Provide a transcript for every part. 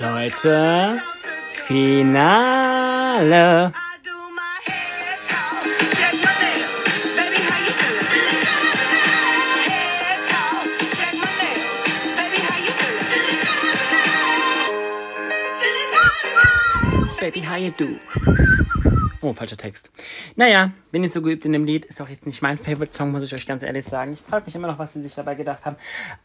Leute, Finale. Baby, how you do? Oh, falscher Text. Naja, bin ich so geübt in dem Lied. Ist auch jetzt nicht mein Favorite-Song, muss ich euch ganz ehrlich sagen. Ich frage mich immer noch, was sie sich dabei gedacht haben.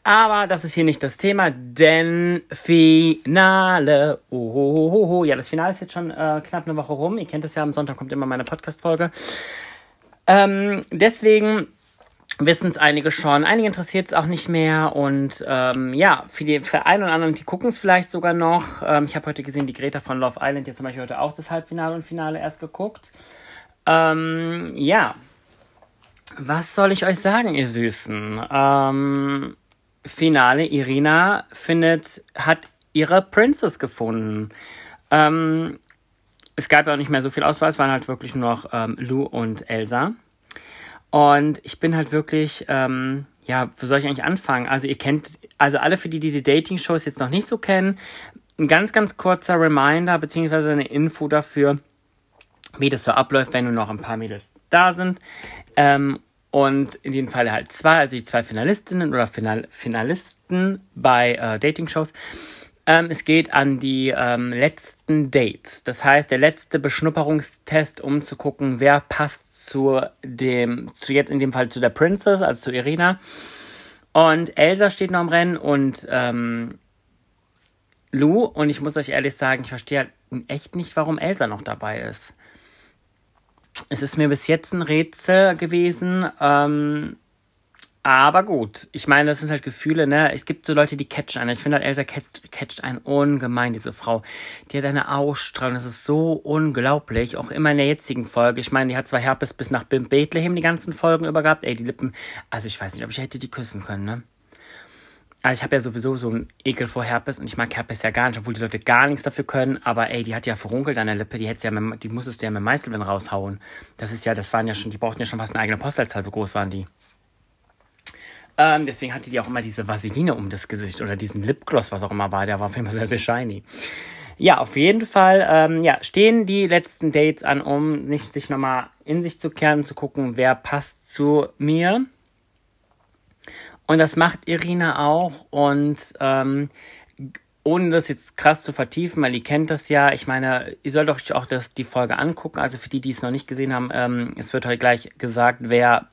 Aber das ist hier nicht das Thema, denn Finale. Oh, oh, oh, oh. Ja, das Finale ist jetzt schon äh, knapp eine Woche rum. Ihr kennt es ja, am Sonntag kommt immer meine Podcast-Folge. Ähm, deswegen wissen es einige schon. Einige interessiert es auch nicht mehr. Und ähm, ja, für, die, für einen oder anderen, die gucken es vielleicht sogar noch. Ähm, ich habe heute gesehen, die Greta von Love Island, die zum Beispiel heute auch das Halbfinale und Finale erst geguckt. Ähm, ja. Was soll ich euch sagen, ihr Süßen? Ähm, Finale, Irina findet, hat ihre Princess gefunden. Ähm, es gab ja auch nicht mehr so viel Auswahl, es waren halt wirklich nur noch ähm, Lou und Elsa. Und ich bin halt wirklich, ähm, ja, wo soll ich eigentlich anfangen? Also ihr kennt, also alle für die, die die Dating-Shows jetzt noch nicht so kennen, ein ganz, ganz kurzer Reminder beziehungsweise eine Info dafür, wie das so abläuft, wenn nur noch ein paar Mädels da sind. Ähm, und in dem Fall halt zwei, also die zwei Finalistinnen oder Final Finalisten bei äh, Dating-Shows. Ähm, es geht an die ähm, letzten Dates. Das heißt, der letzte Beschnupperungstest, um zu gucken, wer passt zu dem, zu jetzt in dem Fall zu der Princess, also zu Irina. Und Elsa steht noch im Rennen und ähm, Lou. Und ich muss euch ehrlich sagen, ich verstehe halt echt nicht, warum Elsa noch dabei ist. Es ist mir bis jetzt ein Rätsel gewesen. Ähm, aber gut, ich meine, das sind halt Gefühle, ne? Es gibt so Leute, die catchen einen. Ich finde halt, Elsa catcht, catcht einen ungemein, diese Frau. Die hat eine Ausstrahlung, das ist so unglaublich. Auch immer in der jetzigen Folge. Ich meine, die hat zwar Herpes bis nach Bethlehem die ganzen Folgen über gehabt. Ey, die Lippen. Also ich weiß nicht, ob ich hätte die küssen können, ne? Also ich habe ja sowieso so einen Ekel vor Herpes und ich mag Herpes ja gar nicht, obwohl die Leute gar nichts dafür können. Aber ey, die hat ja verrunkelt an der Lippe, die hätte ja mit, die musstest du ja mit Meißelwin raushauen. Das ist ja, das waren ja schon, die brauchten ja schon fast eine eigene Postleitzahl, so groß waren die. Ähm, deswegen hatte die auch immer diese Vaseline um das Gesicht oder diesen Lipgloss, was auch immer war. Der war auf jeden Fall sehr, sehr shiny. Ja, auf jeden Fall ähm, ja, stehen die letzten Dates an, um nicht sich nochmal in sich zu kehren, zu gucken, wer passt zu mir. Und das macht Irina auch. Und ähm, ohne das jetzt krass zu vertiefen, weil ihr kennt das ja, ich meine, ihr sollt euch auch das, die Folge angucken. Also für die, die es noch nicht gesehen haben, ähm, es wird heute gleich gesagt, wer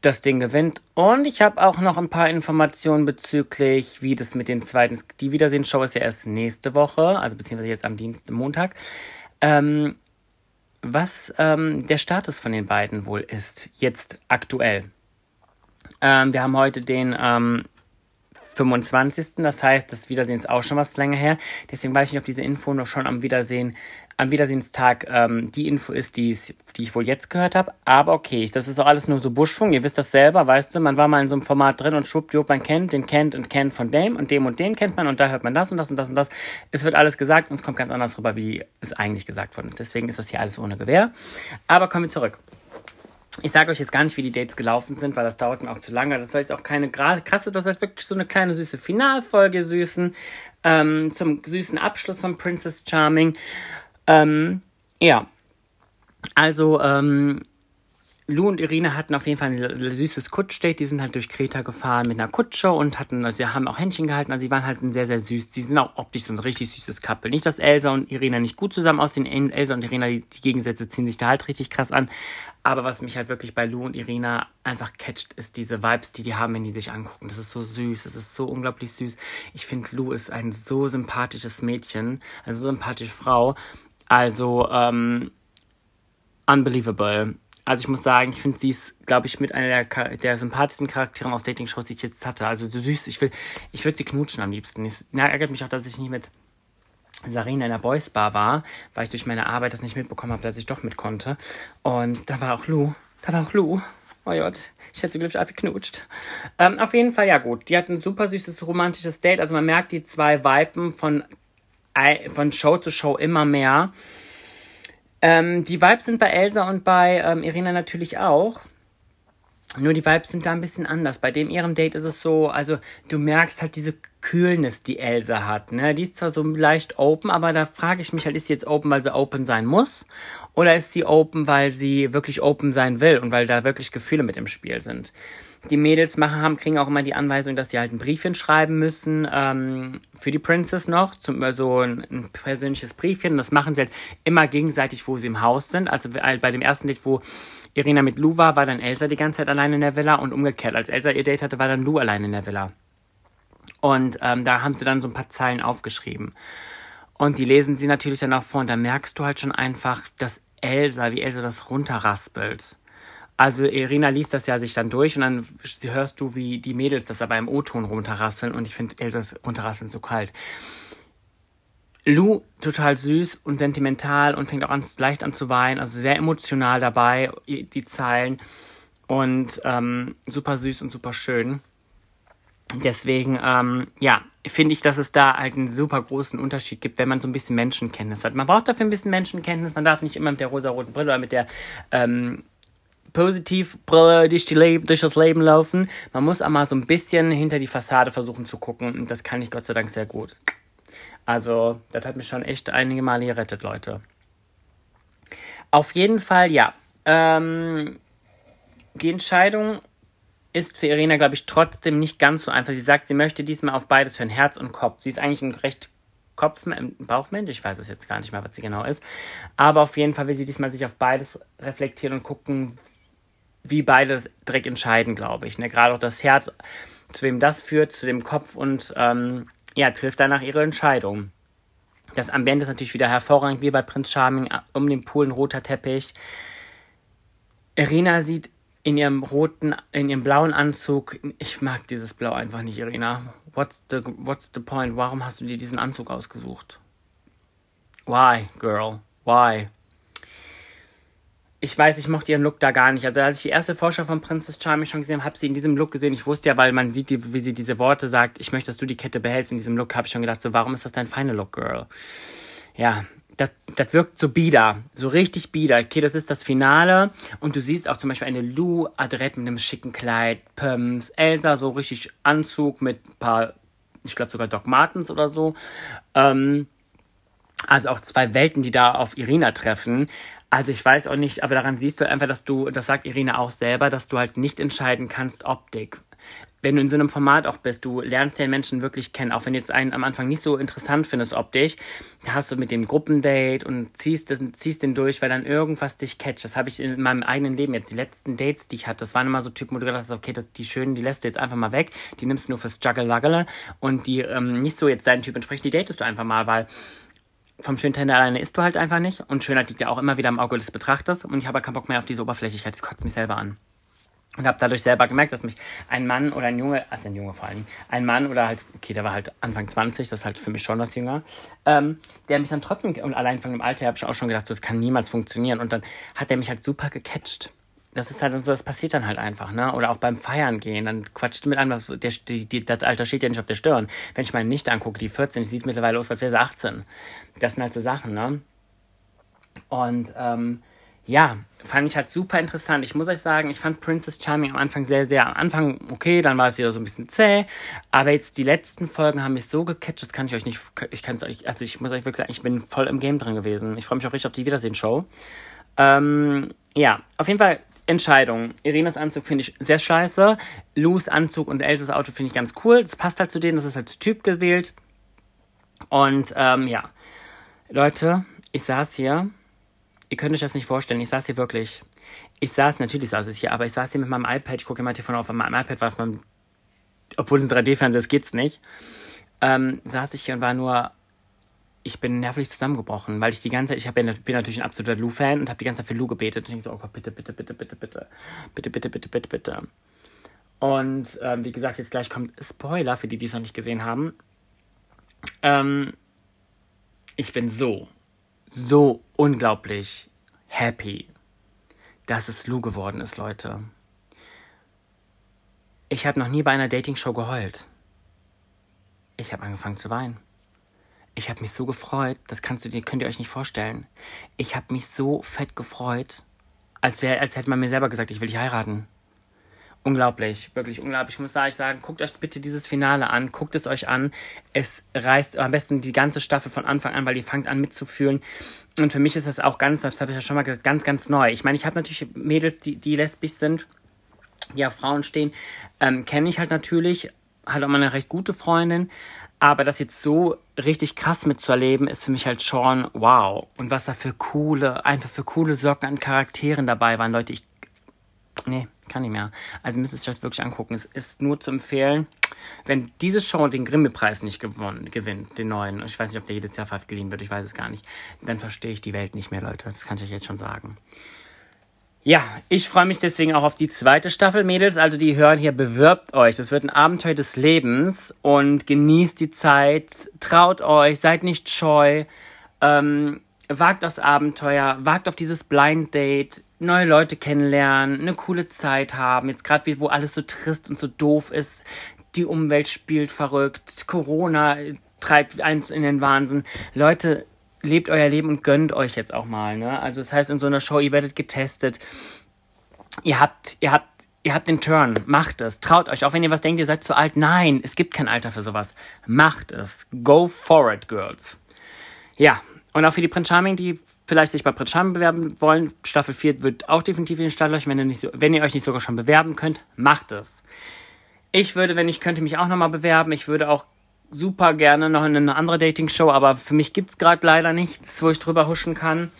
das Ding gewinnt. Und ich habe auch noch ein paar Informationen bezüglich, wie das mit den zweiten. Die Wiedersehensshow ist ja erst nächste Woche, also beziehungsweise jetzt am Dienstag, Montag. Ähm, was ähm, der Status von den beiden wohl ist, jetzt aktuell. Ähm, wir haben heute den ähm, 25. Das heißt, das Wiedersehen ist auch schon was länger her. Deswegen weiß ich nicht, ob diese Info noch schon am Wiedersehen am Wiedersehenstag ähm, die Info ist, die, die ich wohl jetzt gehört habe. Aber okay, das ist auch alles nur so Buschfunk. Ihr wisst das selber, weißt du, man war mal in so einem Format drin und schwuppdiwupp, man kennt, den kennt und kennt von dem und dem und den kennt man und da hört man das und das und das und das. Es wird alles gesagt und es kommt ganz anders rüber, wie es eigentlich gesagt worden ist. Deswegen ist das hier alles ohne Gewehr. Aber kommen wir zurück. Ich sage euch jetzt gar nicht, wie die Dates gelaufen sind, weil das dauert mir auch zu lange. Das soll jetzt auch keine krasse, das ist wirklich so eine kleine süße Finalfolge, süßen, ähm, zum süßen Abschluss von Princess Charming. Ähm, ja. Also, ähm, Lou und Irina hatten auf jeden Fall ein süßes Kutschdate. Die sind halt durch Kreta gefahren mit einer Kutsche und hatten, also sie haben auch Händchen gehalten. Also sie waren halt ein sehr, sehr süß. Sie sind auch optisch so ein richtig süßes Couple. Nicht, dass Elsa und Irina nicht gut zusammen aussehen. Elsa und Irina, die, die Gegensätze ziehen sich da halt richtig krass an. Aber was mich halt wirklich bei Lou und Irina einfach catcht, ist diese Vibes, die die haben, wenn die sich angucken. Das ist so süß, das ist so unglaublich süß. Ich finde, Lou ist ein so sympathisches Mädchen, eine so sympathische Frau. Also, ähm, unbelievable. Also ich muss sagen, ich finde sie ist, glaube ich, mit einer der, der sympathischsten Charaktere aus Dating-Shows, die ich jetzt hatte. Also so süß, ich ich würde sie knutschen am liebsten. Es ärgert mich auch, dass ich nicht mit Sarina in der Boys Bar war, weil ich durch meine Arbeit das nicht mitbekommen habe, dass ich doch mit konnte. Und da war auch Lou. Da war auch Lou. Oh Gott, ich hätte sie glücklich einfach geknutscht. Ähm, auf jeden Fall, ja gut. Die hatten ein super süßes romantisches Date. Also man merkt die zwei Vipen von von Show zu Show immer mehr. Ähm, die Vibes sind bei Elsa und bei ähm, Irina natürlich auch. Nur die Vibes sind da ein bisschen anders. Bei dem ihrem Date ist es so, also du merkst halt diese Kühlnis, die Elsa hat. Ne? Die ist zwar so leicht open, aber da frage ich mich halt, ist sie jetzt open, weil sie open sein muss? Oder ist sie open, weil sie wirklich open sein will und weil da wirklich Gefühle mit im Spiel sind? Die Mädels machen haben, kriegen auch immer die Anweisung, dass sie halt ein Briefchen schreiben müssen ähm, für die Princess noch, zum so ein, ein persönliches Briefchen. Und das machen sie halt immer gegenseitig, wo sie im Haus sind. Also bei dem ersten Date, wo Irina mit Lou war, war dann Elsa die ganze Zeit allein in der Villa und umgekehrt. Als Elsa ihr Date hatte, war dann Lou allein in der Villa. Und ähm, da haben sie dann so ein paar Zeilen aufgeschrieben. Und die lesen sie natürlich dann auch vor und da merkst du halt schon einfach, dass Elsa, wie Elsa das runterraspelt. Also Irina liest das ja sich dann durch und dann hörst du, wie die Mädels das aber im O-Ton runterrasseln und ich finde Elsas runterrasseln so kalt. Lou total süß und sentimental und fängt auch an, leicht an zu weinen, also sehr emotional dabei, die Zeilen und ähm, super süß und super schön. Deswegen, ähm, ja, finde ich, dass es da halt einen super großen Unterschied gibt, wenn man so ein bisschen Menschenkenntnis hat. Man braucht dafür ein bisschen Menschenkenntnis, man darf nicht immer mit der rosa-roten Brille oder mit der ähm, Positivbrille durch, durch das Leben laufen. Man muss auch mal so ein bisschen hinter die Fassade versuchen zu gucken und das kann ich Gott sei Dank sehr gut. Also, das hat mich schon echt einige Male gerettet, Leute. Auf jeden Fall, ja. Ähm, die Entscheidung ist für Irina, glaube ich, trotzdem nicht ganz so einfach. Sie sagt, sie möchte diesmal auf beides für ein Herz und Kopf. Sie ist eigentlich ein recht Kopf, Bauchmensch, ich weiß es jetzt gar nicht mehr, was sie genau ist. Aber auf jeden Fall will sie diesmal sich auf beides reflektieren und gucken, wie beide direkt entscheiden, glaube ich. Ne? Gerade auch das Herz, zu wem das führt, zu dem Kopf und ähm, ja, trifft danach ihre Entscheidung. Das Ambiente ist natürlich wieder hervorragend, wie bei Prinz Charming, um den Pool ein roter Teppich. Irina sieht in ihrem roten, in ihrem blauen Anzug, ich mag dieses Blau einfach nicht, Irina. What's the, what's the point? Warum hast du dir diesen Anzug ausgesucht? Why, girl? Why? Ich weiß, ich mochte ihren Look da gar nicht. Also als ich die erste Vorschau von Princess Charming schon gesehen habe, habe sie in diesem Look gesehen. Ich wusste ja, weil man sieht, wie sie diese Worte sagt, ich möchte, dass du die Kette behältst. In diesem Look habe ich schon gedacht, so, warum ist das dein Final Look, Girl? Ja, das, das wirkt so bieder, so richtig bieder. Okay, das ist das Finale und du siehst auch zum Beispiel eine Lou adrett mit einem schicken Kleid, Pumps, Elsa so richtig Anzug mit ein paar, ich glaube sogar Doc Martens oder so. Ähm, also auch zwei Welten, die da auf Irina treffen. Also ich weiß auch nicht, aber daran siehst du einfach, dass du, das sagt Irina auch selber, dass du halt nicht entscheiden kannst Optik. Wenn du in so einem Format auch bist, du lernst den Menschen wirklich kennen, auch wenn du jetzt einen am Anfang nicht so interessant findest optisch, da hast du mit dem Gruppendate und ziehst, das, ziehst den durch, weil dann irgendwas dich catcht. Das habe ich in meinem eigenen Leben jetzt, die letzten Dates, die ich hatte, das waren immer so Typen, wo du gedacht hast, okay, das, die schönen, die lässt du jetzt einfach mal weg, die nimmst du nur fürs Juggle und die ähm, nicht so jetzt deinen Typ entsprechen, die datest du einfach mal, weil vom Schönteil alleine isst du halt einfach nicht. Und Schönheit liegt ja auch immer wieder im Auge des Betrachters. Und ich habe keinen Bock mehr auf diese Oberflächlichkeit. Das kotzt mich selber an. Und habe dadurch selber gemerkt, dass mich ein Mann oder ein Junge, also ein Junge vor allem, ein Mann oder halt, okay, der war halt Anfang 20, das ist halt für mich schon was jünger, ähm, der mich dann trotzdem, und allein von dem Alter habe ich auch schon gedacht, so, das kann niemals funktionieren. Und dann hat der mich halt super gecatcht das ist halt so, das passiert dann halt einfach, ne? Oder auch beim Feiern gehen, dann quatscht mit einem, der, die, die, das Alter steht ja nicht auf der Stirn. Wenn ich meine Nichte angucke, die 14, die sieht mittlerweile aus, als wäre sie 18. Das sind halt so Sachen, ne? Und, ähm, ja, fand ich halt super interessant. Ich muss euch sagen, ich fand Princess Charming am Anfang sehr, sehr, am Anfang okay, dann war es wieder so ein bisschen zäh, aber jetzt die letzten Folgen haben mich so gecatcht, das kann ich euch nicht, ich kann es euch, also ich muss euch wirklich sagen, ich bin voll im Game drin gewesen. Ich freue mich auch richtig auf die Wiedersehen-Show. Ähm, ja, auf jeden Fall Entscheidung. Irenas Anzug finde ich sehr scheiße. Lous Anzug und Elses Auto finde ich ganz cool. Das passt halt zu denen, das ist als Typ gewählt. Und ähm, ja, Leute, ich saß hier. Ihr könnt euch das nicht vorstellen. Ich saß hier wirklich. Ich saß, natürlich saß ich hier, aber ich saß hier mit meinem iPad. Ich gucke immer TV auf meinem iPad, war auf meinem, obwohl es ein 3D-Fernseher ist, geht's nicht. Ähm, saß ich hier und war nur ich bin nervlich zusammengebrochen, weil ich die ganze Zeit, ich hab bin natürlich ein absoluter Lou-Fan und habe die ganze Zeit für Lou gebetet. Und ich denke so, oh Gott, bitte, bitte, bitte, bitte, bitte, bitte, bitte, bitte, bitte, bitte. Und ähm, wie gesagt, jetzt gleich kommt Spoiler für die, die es noch nicht gesehen haben. Ähm, ich bin so, so unglaublich happy, dass es Lou geworden ist, Leute. Ich habe noch nie bei einer Dating-Show geheult. Ich habe angefangen zu weinen. Ich habe mich so gefreut, das kannst du dir, könnt ihr euch nicht vorstellen. Ich habe mich so fett gefreut, als wäre, als hätte man mir selber gesagt, ich will dich heiraten. unglaublich, wirklich unglaublich. Ich muss sagen, guckt euch bitte dieses Finale an, guckt es euch an. Es reißt am besten die ganze Staffel von Anfang an, weil ihr fangt an mitzufühlen. Und für mich ist das auch ganz, das habe ich ja schon mal gesagt, ganz, ganz neu. Ich meine, ich habe natürlich Mädels, die, die lesbisch sind, die auf Frauen stehen, ähm, kenne ich halt natürlich, halt auch mal eine recht gute Freundin. Aber das jetzt so richtig krass mitzuerleben, ist für mich halt schon wow. Und was da für coole, einfach für coole Socken an Charakteren dabei waren, Leute, ich. Nee, kann nicht mehr. Also müsst ihr euch das wirklich angucken. Es ist nur zu empfehlen, wenn diese Show den Grimme-Preis nicht gewonnen, gewinnt, den neuen, ich weiß nicht, ob der jedes Jahr verliehen wird, ich weiß es gar nicht, dann verstehe ich die Welt nicht mehr, Leute. Das kann ich euch jetzt schon sagen. Ja, ich freue mich deswegen auch auf die zweite Staffel, Mädels. Also die hören hier, bewirbt euch. Das wird ein Abenteuer des Lebens und genießt die Zeit. Traut euch, seid nicht scheu. Ähm, wagt das Abenteuer, wagt auf dieses Blind Date, neue Leute kennenlernen, eine coole Zeit haben. Jetzt gerade, wo alles so trist und so doof ist. Die Umwelt spielt verrückt. Corona treibt eins in den Wahnsinn. Leute, lebt euer Leben und gönnt euch jetzt auch mal. Ne? Also das heißt, in so einer Show, ihr werdet getestet. Ihr habt, ihr habt, ihr habt den Turn. Macht es. Traut euch. Auch wenn ihr was denkt, ihr seid zu alt. Nein, es gibt kein Alter für sowas. Macht es. Go for it, Girls. Ja. Und auch für die Prince Charming, die vielleicht sich bei Prince Charming bewerben wollen, Staffel 4 wird auch definitiv in den Start. Wenn so, wenn ihr euch nicht sogar schon bewerben könnt, macht es. Ich würde, wenn ich könnte, mich auch nochmal bewerben. Ich würde auch super gerne noch in eine andere Dating-Show, aber für mich gibt es gerade leider nichts, wo ich drüber huschen kann.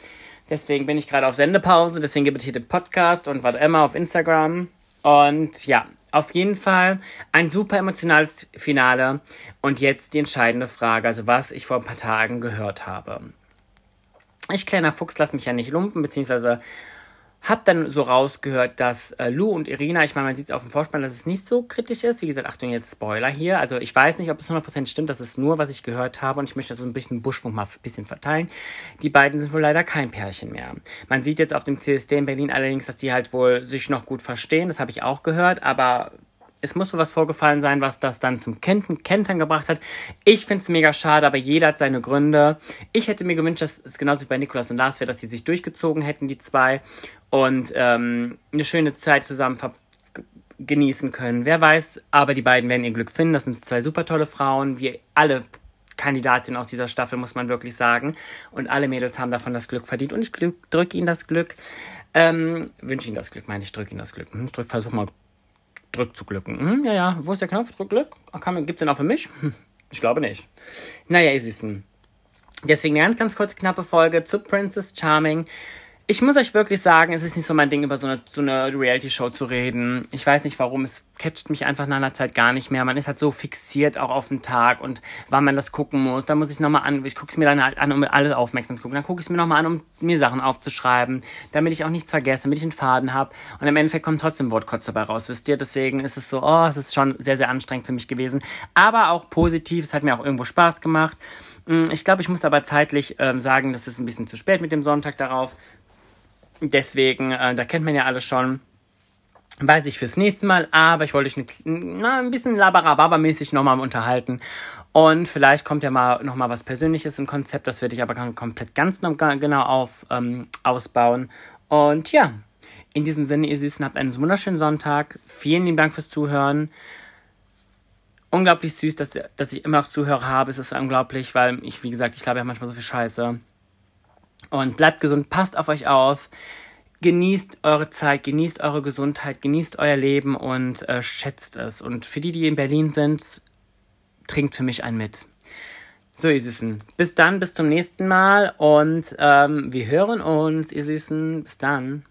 Deswegen bin ich gerade auf Sendepause, deswegen gibt es hier den Podcast und was immer auf Instagram. Und ja, auf jeden Fall ein super emotionales Finale. Und jetzt die entscheidende Frage, also was ich vor ein paar Tagen gehört habe. Ich, kleiner Fuchs, lass mich ja nicht lumpen, beziehungsweise hab dann so rausgehört, dass äh, Lou und Irina, ich meine, man sieht es auf dem Vorspann, dass es nicht so kritisch ist. Wie gesagt, Achtung, jetzt Spoiler hier. Also ich weiß nicht, ob es 100% stimmt, das ist nur, was ich gehört habe und ich möchte so ein bisschen Buschfunk mal ein bisschen verteilen. Die beiden sind wohl leider kein Pärchen mehr. Man sieht jetzt auf dem CSD in Berlin allerdings, dass die halt wohl sich noch gut verstehen, das habe ich auch gehört, aber es muss so was vorgefallen sein, was das dann zum Kentern gebracht hat. Ich finde es mega schade, aber jeder hat seine Gründe. Ich hätte mir gewünscht, dass es genauso wie bei Nikolas und Lars wäre, dass sie sich durchgezogen hätten, die zwei, und ähm, eine schöne Zeit zusammen genießen können. Wer weiß, aber die beiden werden ihr Glück finden. Das sind zwei super tolle Frauen, wie alle Kandidatinnen aus dieser Staffel, muss man wirklich sagen. Und alle Mädels haben davon das Glück verdient. Und ich drücke ihnen das Glück. Ähm, wünsche ihnen das Glück, meine ich, drücke ihnen das Glück. Hm, ich drück, versuch mal drück zu glücken. Hm, ja, ja, wo ist der Knopf? Drück Glück? Gibt es den auch für mich? Hm, ich glaube nicht. Naja, ihr Süßen. Deswegen eine ganz, ganz kurze, knappe Folge zu Princess Charming ich muss euch wirklich sagen, es ist nicht so mein Ding, über so eine, so eine Reality-Show zu reden. Ich weiß nicht warum, es catcht mich einfach nach einer Zeit gar nicht mehr. Man ist halt so fixiert auch auf den Tag und wann man das gucken muss. Da muss ich nochmal an, ich gucke es mir dann halt an, um alles aufmerksam zu gucken. Dann gucke ich es mir nochmal an, um mir Sachen aufzuschreiben, damit ich auch nichts vergesse, damit ich einen Faden habe. Und im Endeffekt kommt trotzdem Wortkotz dabei raus, wisst ihr? Deswegen ist es so, oh, es ist schon sehr, sehr anstrengend für mich gewesen. Aber auch positiv, es hat mir auch irgendwo Spaß gemacht. Mm, ich glaube, ich muss aber zeitlich ähm, sagen, das ist ein bisschen zu spät mit dem Sonntag darauf. Deswegen, äh, da kennt man ja alles schon. Weiß ich fürs nächste Mal, aber ich wollte euch na, ein bisschen labarababa-mäßig nochmal unterhalten. Und vielleicht kommt ja mal nochmal was Persönliches, ein Konzept, das werde ich aber komplett ganz genau auf, ähm, ausbauen. Und ja, in diesem Sinne, ihr Süßen, habt einen wunderschönen Sonntag. Vielen lieben Dank fürs Zuhören. Unglaublich süß, dass, dass ich immer noch Zuhörer habe. Es ist unglaublich, weil ich, wie gesagt, ich glaube ja manchmal so viel Scheiße. Und bleibt gesund, passt auf euch auf. Genießt eure Zeit, genießt eure Gesundheit, genießt euer Leben und äh, schätzt es. Und für die, die in Berlin sind, trinkt für mich ein mit. So, ihr Süßen. Bis dann, bis zum nächsten Mal und ähm, wir hören uns, ihr Süßen. Bis dann.